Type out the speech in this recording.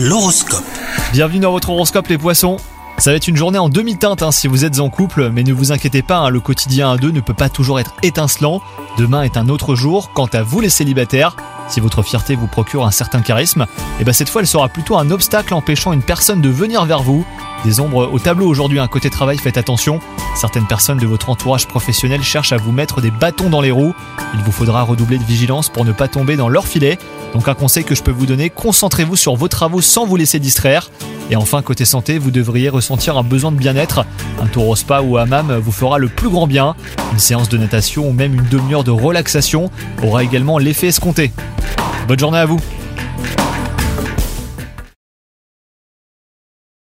L'horoscope. Bienvenue dans votre horoscope les poissons. Ça va être une journée en demi-teinte hein, si vous êtes en couple, mais ne vous inquiétez pas, hein, le quotidien à deux ne peut pas toujours être étincelant. Demain est un autre jour. Quant à vous les célibataires, si votre fierté vous procure un certain charisme, et ben cette fois elle sera plutôt un obstacle empêchant une personne de venir vers vous. Des ombres au tableau aujourd'hui, un côté travail, faites attention. Certaines personnes de votre entourage professionnel cherchent à vous mettre des bâtons dans les roues. Il vous faudra redoubler de vigilance pour ne pas tomber dans leur filet. Donc un conseil que je peux vous donner, concentrez-vous sur vos travaux sans vous laisser distraire. Et enfin, côté santé, vous devriez ressentir un besoin de bien-être. Un tour au spa ou hammam vous fera le plus grand bien. Une séance de natation ou même une demi-heure de relaxation aura également l'effet escompté. Bonne journée à vous